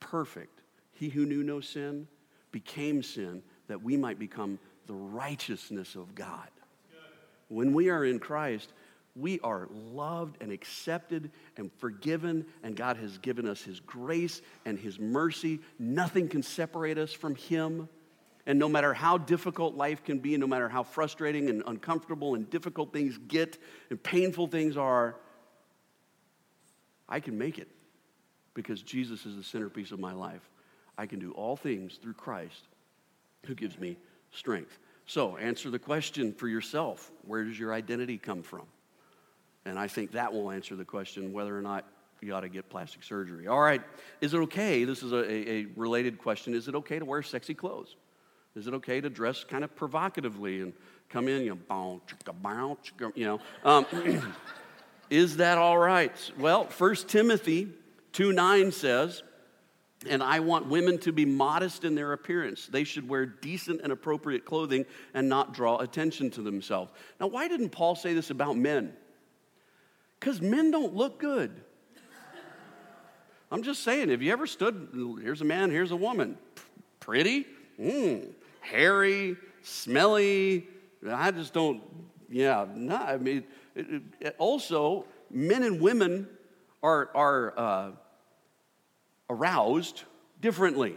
perfect. He who knew no sin became sin that we might become the righteousness of God. When we are in Christ, we are loved and accepted and forgiven, and God has given us His grace and His mercy. Nothing can separate us from Him. And no matter how difficult life can be, no matter how frustrating and uncomfortable and difficult things get and painful things are, I can make it because Jesus is the centerpiece of my life. I can do all things through Christ who gives me strength. So, answer the question for yourself where does your identity come from? And I think that will answer the question whether or not you ought to get plastic surgery. All right, is it okay? This is a, a related question. Is it okay to wear sexy clothes? Is it okay to dress kind of provocatively and come in, you know, chicka, you know? Um, is that all right? Well, 1 Timothy 2 9 says, and I want women to be modest in their appearance. They should wear decent and appropriate clothing and not draw attention to themselves. Now, why didn't Paul say this about men? Because men don't look good. I'm just saying, have you ever stood, here's a man, here's a woman, pretty, mm, hairy, smelly. I just don't, yeah, no, I mean, it, it, also, men and women are, are uh, aroused differently.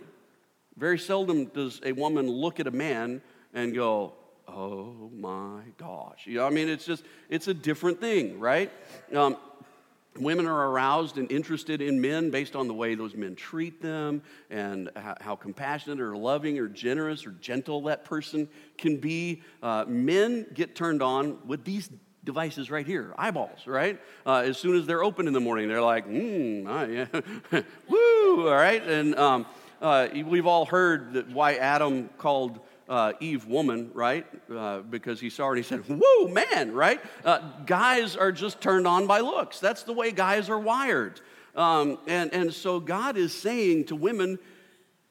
Very seldom does a woman look at a man and go, oh my gosh. You know, I mean, it's just, it's a different thing, right? Um, women are aroused and interested in men based on the way those men treat them and how, how compassionate or loving or generous or gentle that person can be. Uh, men get turned on with these devices right here, eyeballs, right? Uh, as soon as they're open in the morning, they're like, hmm, ah, yeah. woo, all right? And um, uh, we've all heard that why Adam called uh, Eve woman, right? Uh, because he saw her and he said, Whoa, man, right? Uh, guys are just turned on by looks. That's the way guys are wired. Um, and, and so God is saying to women,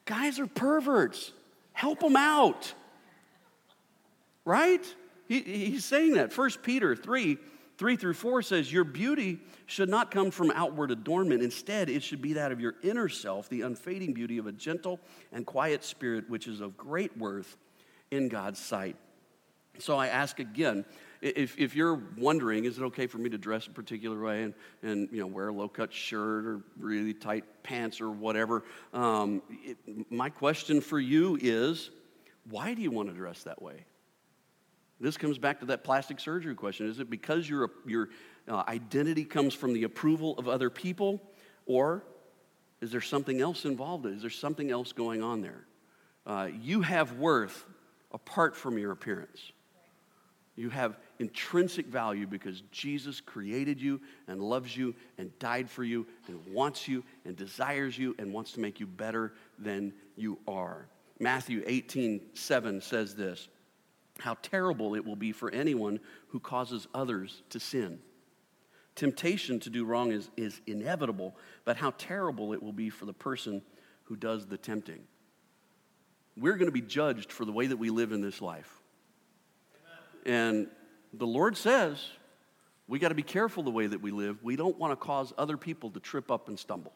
guys are perverts. Help them out. Right? He, he's saying that. 1 Peter 3 3 through 4 says, Your beauty should not come from outward adornment. Instead, it should be that of your inner self, the unfading beauty of a gentle and quiet spirit, which is of great worth in God's sight. So I ask again, if, if you're wondering, is it okay for me to dress a particular way and, and you know, wear a low cut shirt or really tight pants or whatever? Um, it, my question for you is why do you want to dress that way? This comes back to that plastic surgery question. Is it because your, your uh, identity comes from the approval of other people, or is there something else involved? Is there something else going on there? Uh, you have worth apart from your appearance. You have intrinsic value because Jesus created you and loves you and died for you and wants you and desires you and wants to make you better than you are. Matthew 18, 7 says this How terrible it will be for anyone who causes others to sin. Temptation to do wrong is, is inevitable, but how terrible it will be for the person who does the tempting we're going to be judged for the way that we live in this life. And the Lord says we got to be careful the way that we live. We don't want to cause other people to trip up and stumble.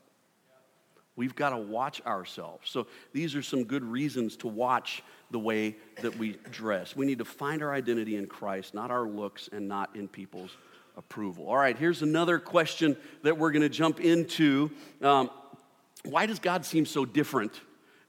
We've got to watch ourselves. So, these are some good reasons to watch the way that we dress. We need to find our identity in Christ, not our looks and not in people's approval. All right, here's another question that we're going to jump into. Um, why does God seem so different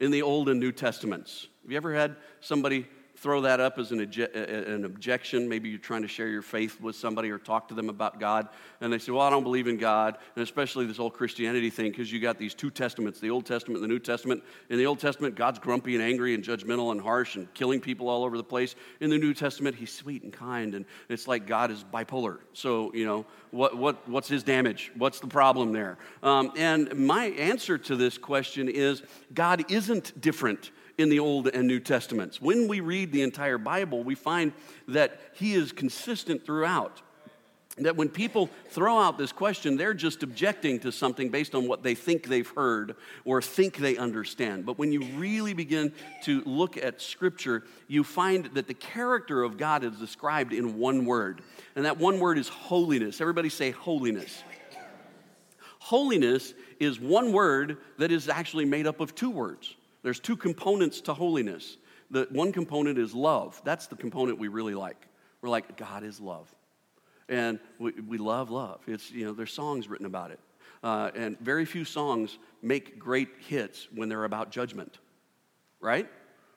in the Old and New Testaments. Have you ever had somebody throw that up as an, an objection. Maybe you're trying to share your faith with somebody or talk to them about God, and they say, Well, I don't believe in God, and especially this whole Christianity thing, because you got these two testaments, the Old Testament and the New Testament. In the Old Testament, God's grumpy and angry and judgmental and harsh and killing people all over the place. In the New Testament, He's sweet and kind, and it's like God is bipolar. So, you know, what, what, what's His damage? What's the problem there? Um, and my answer to this question is God isn't different in the Old and New Testaments. When we read the entire Bible, we find that He is consistent throughout. That when people throw out this question, they're just objecting to something based on what they think they've heard or think they understand. But when you really begin to look at Scripture, you find that the character of God is described in one word. And that one word is holiness. Everybody say holiness. Holiness is one word that is actually made up of two words. There's two components to holiness. The one component is love. That's the component we really like. We're like, God is love. And we, we love love. It's, you know, there's songs written about it. Uh, and very few songs make great hits when they're about judgment, right?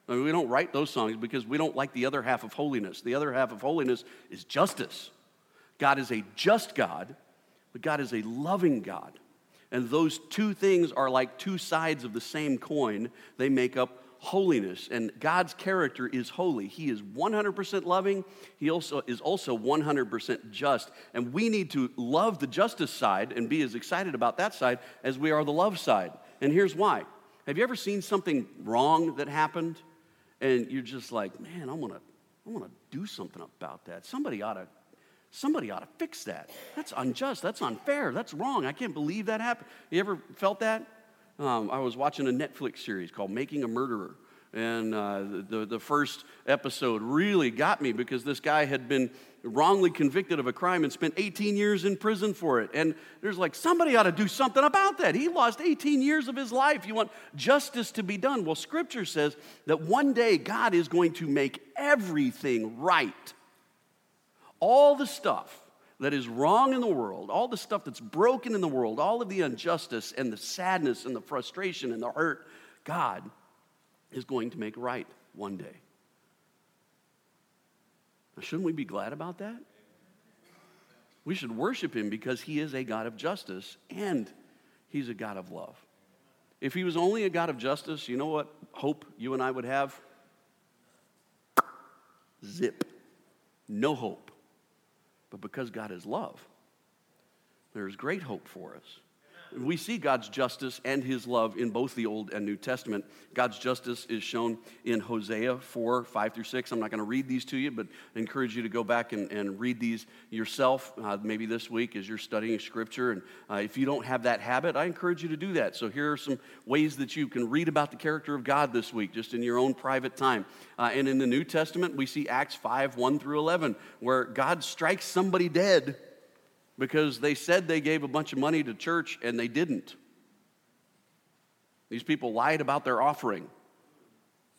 I mean, we don't write those songs because we don't like the other half of holiness. The other half of holiness is justice. God is a just God, but God is a loving God. And those two things are like two sides of the same coin. They make up holiness. And God's character is holy. He is 100% loving. He also is also 100% just. And we need to love the justice side and be as excited about that side as we are the love side. And here's why. Have you ever seen something wrong that happened and you're just like, "Man, I want to I want to do something about that. Somebody ought to Somebody ought to fix that. That's unjust. That's unfair. That's wrong. I can't believe that happened. You ever felt that? Um, I was watching a Netflix series called Making a Murderer. And uh, the, the first episode really got me because this guy had been wrongly convicted of a crime and spent 18 years in prison for it. And there's like, somebody ought to do something about that. He lost 18 years of his life. You want justice to be done. Well, scripture says that one day God is going to make everything right all the stuff that is wrong in the world, all the stuff that's broken in the world, all of the injustice and the sadness and the frustration and the hurt, God is going to make right one day. Now, shouldn't we be glad about that? We should worship him because he is a God of justice and he's a God of love. If he was only a God of justice, you know what hope you and I would have? Zip. No hope. But because God is love, there's great hope for us. We see God's justice and his love in both the Old and New Testament. God's justice is shown in Hosea 4, 5 through 6. I'm not going to read these to you, but I encourage you to go back and, and read these yourself, uh, maybe this week as you're studying Scripture. And uh, if you don't have that habit, I encourage you to do that. So here are some ways that you can read about the character of God this week, just in your own private time. Uh, and in the New Testament, we see Acts 5, 1 through 11, where God strikes somebody dead because they said they gave a bunch of money to church and they didn't. These people lied about their offering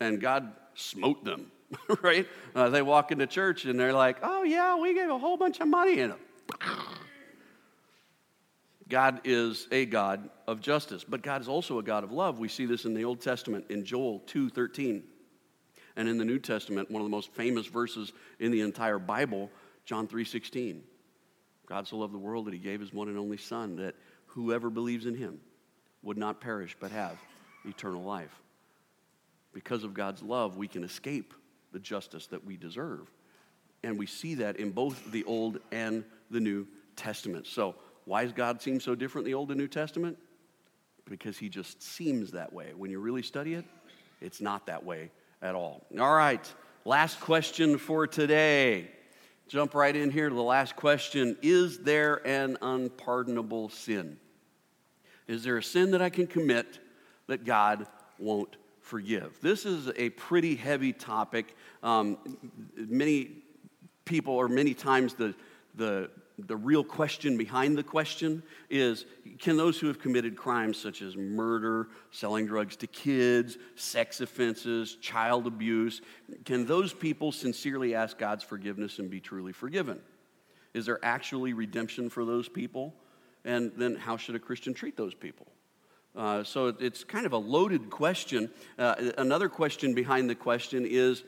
and God smote them, right? Uh, they walk into church and they're like, oh, yeah, we gave a whole bunch of money. And God is a God of justice, but God is also a God of love. We see this in the Old Testament in Joel 2:13. And in the New Testament, one of the most famous verses in the entire Bible, John 3:16. God so loved the world that he gave his one and only Son, that whoever believes in him would not perish but have eternal life. Because of God's love, we can escape the justice that we deserve. And we see that in both the Old and the New Testament. So, why does God seem so different in the Old and New Testament? Because he just seems that way. When you really study it, it's not that way at all. All right, last question for today jump right in here to the last question Is there an unpardonable sin? Is there a sin that I can commit that God won't forgive? This is a pretty heavy topic. Um, many people, or many times, the, the the real question behind the question is can those who have committed crimes such as murder, selling drugs to kids, sex offenses, child abuse, can those people sincerely ask God's forgiveness and be truly forgiven? Is there actually redemption for those people? And then how should a Christian treat those people? Uh, so it's kind of a loaded question. Uh, another question behind the question is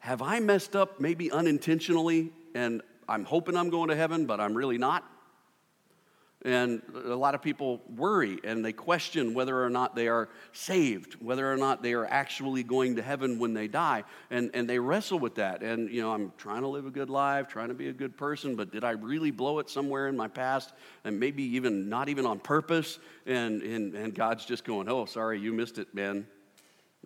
have I messed up maybe unintentionally and I'm hoping I'm going to heaven, but I'm really not? And a lot of people worry and they question whether or not they are saved, whether or not they are actually going to heaven when they die. And, and they wrestle with that. And, you know, I'm trying to live a good life, trying to be a good person, but did I really blow it somewhere in my past? And maybe even not even on purpose? And, and, and God's just going, oh, sorry, you missed it, Ben.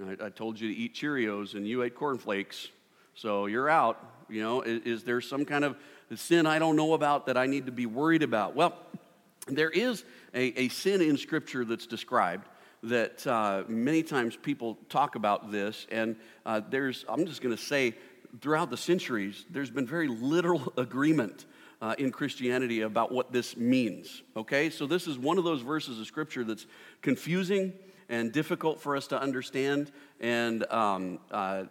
I, I told you to eat Cheerios and you ate cornflakes. So you're out. You know, is, is there some kind of sin I don't know about that I need to be worried about? Well, there is a, a sin in Scripture that's described that uh, many times people talk about this, and uh, there's, I'm just going to say, throughout the centuries, there's been very little agreement uh, in Christianity about what this means. Okay? So, this is one of those verses of Scripture that's confusing and difficult for us to understand. And um, uh,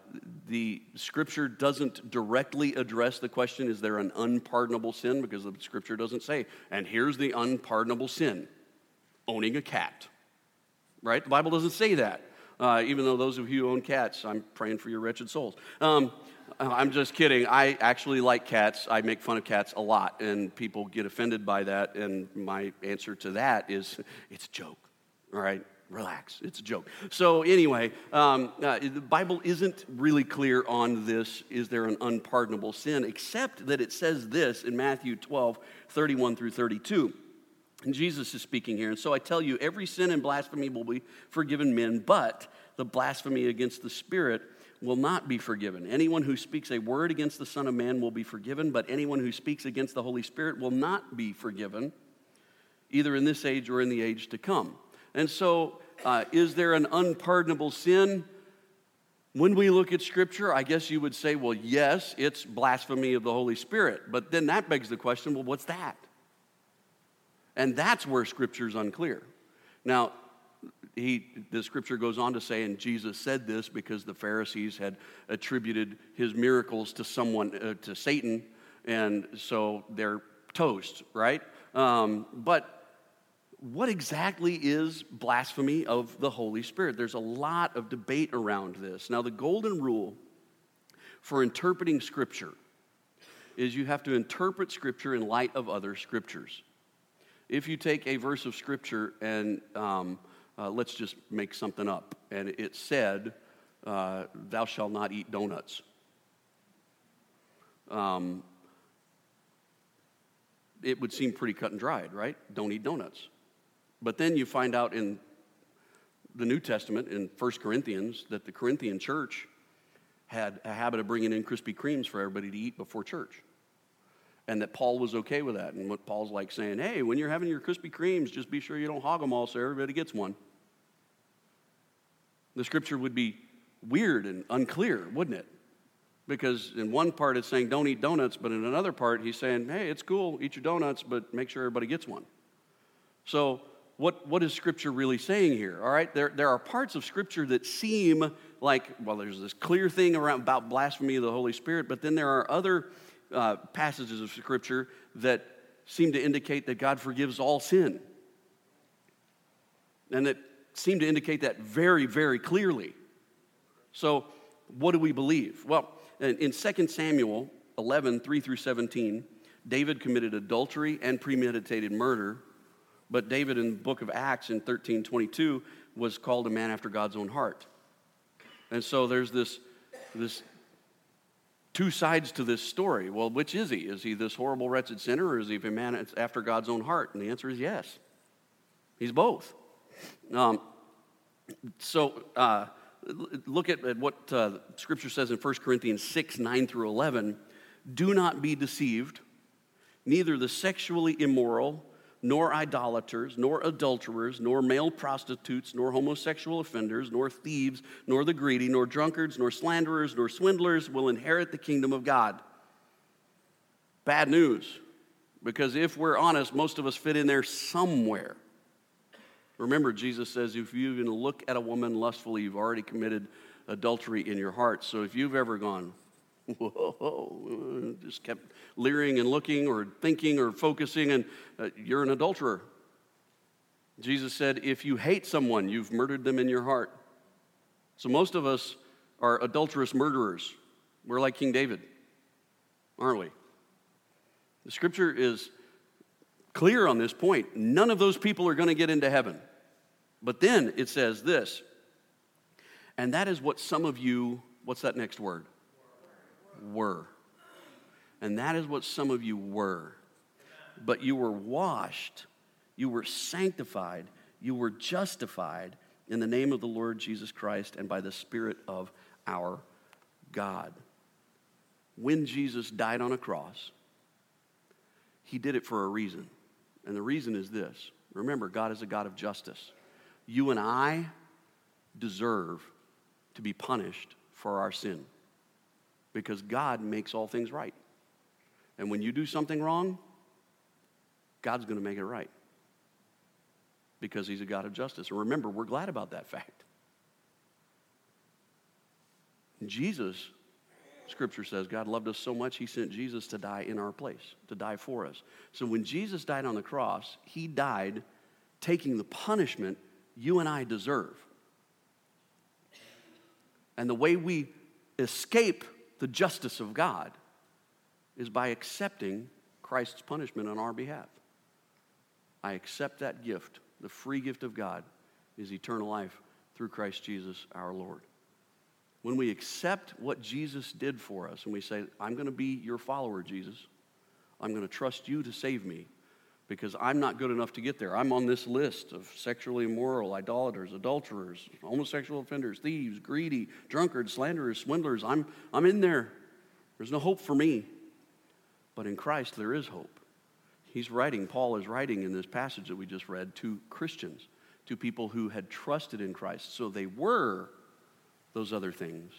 the scripture doesn't directly address the question is there an unpardonable sin? Because the scripture doesn't say, and here's the unpardonable sin owning a cat. Right? The Bible doesn't say that. Uh, even though those of you who own cats, I'm praying for your wretched souls. Um, I'm just kidding. I actually like cats. I make fun of cats a lot, and people get offended by that. And my answer to that is it's a joke. All right? Relax. It's a joke. So, anyway, um, uh, the Bible isn't really clear on this is there an unpardonable sin, except that it says this in Matthew 12, 31 through 32. And Jesus is speaking here. And so I tell you, every sin and blasphemy will be forgiven men, but the blasphemy against the Spirit will not be forgiven. Anyone who speaks a word against the Son of Man will be forgiven, but anyone who speaks against the Holy Spirit will not be forgiven, either in this age or in the age to come. And so uh, is there an unpardonable sin? When we look at Scripture, I guess you would say, well, yes, it's blasphemy of the Holy Spirit. But then that begs the question well, what's that? And that's where Scripture's unclear. Now, he, the scripture goes on to say, and Jesus said this because the Pharisees had attributed his miracles to someone, uh, to Satan, and so they're toast, right? Um, but what exactly is blasphemy of the Holy Spirit? There's a lot of debate around this. Now, the golden rule for interpreting Scripture is you have to interpret Scripture in light of other Scriptures. If you take a verse of Scripture and um, uh, let's just make something up, and it said, uh, Thou shalt not eat donuts. Um, it would seem pretty cut and dried, right? Don't eat donuts. But then you find out in the New Testament, in 1 Corinthians, that the Corinthian church had a habit of bringing in Krispy Kremes for everybody to eat before church. And that Paul was okay with that. And what Paul's like saying, hey, when you're having your Krispy Kremes, just be sure you don't hog them all so everybody gets one. The scripture would be weird and unclear, wouldn't it? Because in one part it's saying don't eat donuts, but in another part he's saying, hey, it's cool, eat your donuts, but make sure everybody gets one. So what, what is Scripture really saying here? All right, there, there are parts of Scripture that seem like, well, there's this clear thing around, about blasphemy of the Holy Spirit, but then there are other uh, passages of Scripture that seem to indicate that God forgives all sin. And that seem to indicate that very, very clearly. So, what do we believe? Well, in, in 2 Samuel 11, 3 through 17, David committed adultery and premeditated murder but David in the book of Acts in 1322 was called a man after God's own heart. And so there's this, this two sides to this story. Well, which is he? Is he this horrible, wretched sinner, or is he a man after God's own heart? And the answer is yes. He's both. Um, so uh, look at, at what uh, Scripture says in 1 Corinthians 6 9 through 11. Do not be deceived. Neither the sexually immoral, nor idolaters, nor adulterers, nor male prostitutes, nor homosexual offenders, nor thieves, nor the greedy, nor drunkards, nor slanderers, nor swindlers will inherit the kingdom of God. Bad news, because if we're honest, most of us fit in there somewhere. Remember, Jesus says if you even look at a woman lustfully, you've already committed adultery in your heart. So if you've ever gone, whoa, just kept leering and looking or thinking or focusing, and uh, you're an adulterer. Jesus said, if you hate someone, you've murdered them in your heart. So most of us are adulterous murderers. We're like King David, aren't we? The scripture is clear on this point. None of those people are going to get into heaven. But then it says this, and that is what some of you, what's that next word? Were. And that is what some of you were. But you were washed, you were sanctified, you were justified in the name of the Lord Jesus Christ and by the Spirit of our God. When Jesus died on a cross, he did it for a reason. And the reason is this remember, God is a God of justice. You and I deserve to be punished for our sin because God makes all things right. And when you do something wrong, God's going to make it right because He's a God of justice. And remember, we're glad about that fact. Jesus Scripture says God loved us so much, He sent Jesus to die in our place, to die for us. So when Jesus died on the cross, He died taking the punishment you and I deserve. And the way we escape the justice of God is by accepting Christ's punishment on our behalf. I accept that gift. The free gift of God is eternal life through Christ Jesus our Lord. When we accept what Jesus did for us and we say, I'm going to be your follower, Jesus, I'm going to trust you to save me because I'm not good enough to get there. I'm on this list of sexually immoral, idolaters, adulterers, homosexual offenders, thieves, greedy, drunkards, slanderers, swindlers. I'm, I'm in there. There's no hope for me. But in Christ, there is hope. He's writing, Paul is writing in this passage that we just read to Christians, to people who had trusted in Christ. So they were those other things.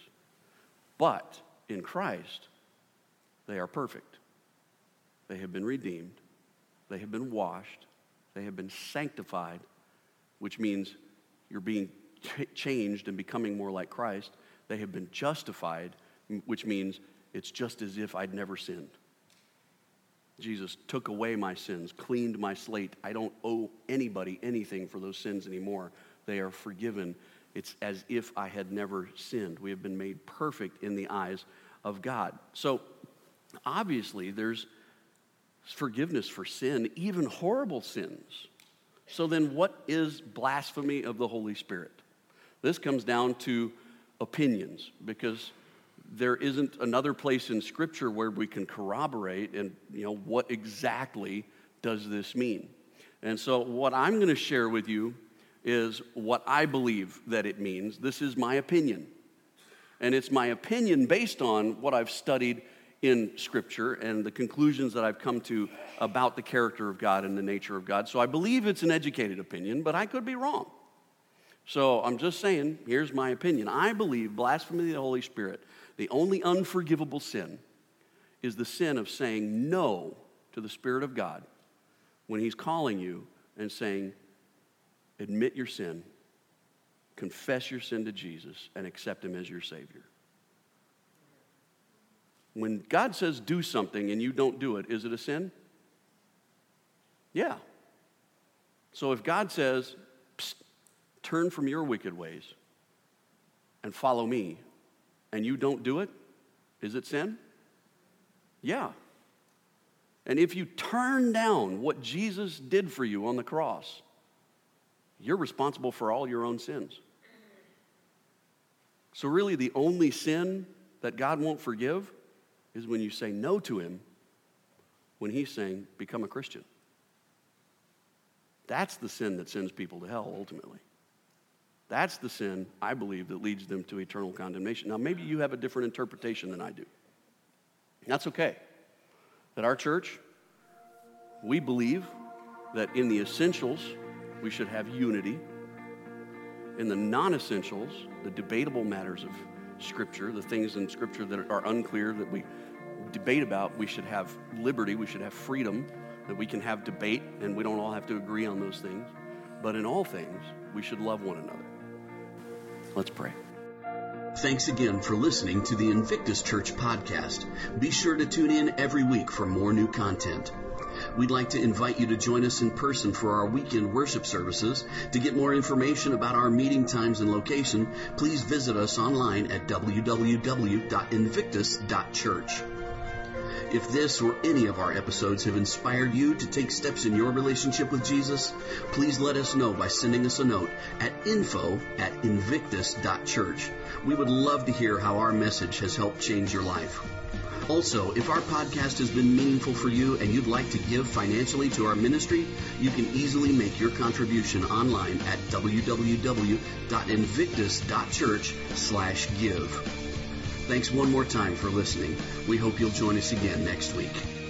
But in Christ, they are perfect. They have been redeemed, they have been washed, they have been sanctified, which means you're being ch- changed and becoming more like Christ. They have been justified, which means it's just as if I'd never sinned. Jesus took away my sins, cleaned my slate. I don't owe anybody anything for those sins anymore. They are forgiven it's as if I had never sinned. We have been made perfect in the eyes of God. So, obviously, there's forgiveness for sin, even horrible sins. So, then what is blasphemy of the Holy Spirit? This comes down to opinions because there isn't another place in Scripture where we can corroborate and, you know, what exactly does this mean? And so, what I'm going to share with you is what I believe that it means. This is my opinion. And it's my opinion based on what I've studied in Scripture and the conclusions that I've come to about the character of God and the nature of God. So I believe it's an educated opinion, but I could be wrong. So I'm just saying, here's my opinion. I believe blasphemy of the Holy Spirit, the only unforgivable sin, is the sin of saying no to the Spirit of God when He's calling you and saying, admit your sin, confess your sin to Jesus, and accept Him as your Savior. When God says do something and you don't do it, is it a sin? Yeah. So if God says, turn from your wicked ways and follow me, and you don't do it, is it sin? Yeah. And if you turn down what Jesus did for you on the cross, you're responsible for all your own sins. So, really, the only sin that God won't forgive is when you say no to Him when He's saying, become a Christian. That's the sin that sends people to hell ultimately. That's the sin, I believe, that leads them to eternal condemnation. Now, maybe you have a different interpretation than I do. That's okay. At our church, we believe that in the essentials, we should have unity. In the non essentials, the debatable matters of Scripture, the things in Scripture that are unclear that we debate about, we should have liberty, we should have freedom, that we can have debate, and we don't all have to agree on those things. But in all things, we should love one another. Let's pray. Thanks again for listening to the Invictus Church podcast. Be sure to tune in every week for more new content. We'd like to invite you to join us in person for our weekend worship services. To get more information about our meeting times and location, please visit us online at www.invictus.church. If this or any of our episodes have inspired you to take steps in your relationship with Jesus, please let us know by sending us a note at info at invictus.church. We would love to hear how our message has helped change your life. Also, if our podcast has been meaningful for you and you'd like to give financially to our ministry, you can easily make your contribution online at www.invictus.church slash give. Thanks one more time for listening. We hope you'll join us again next week.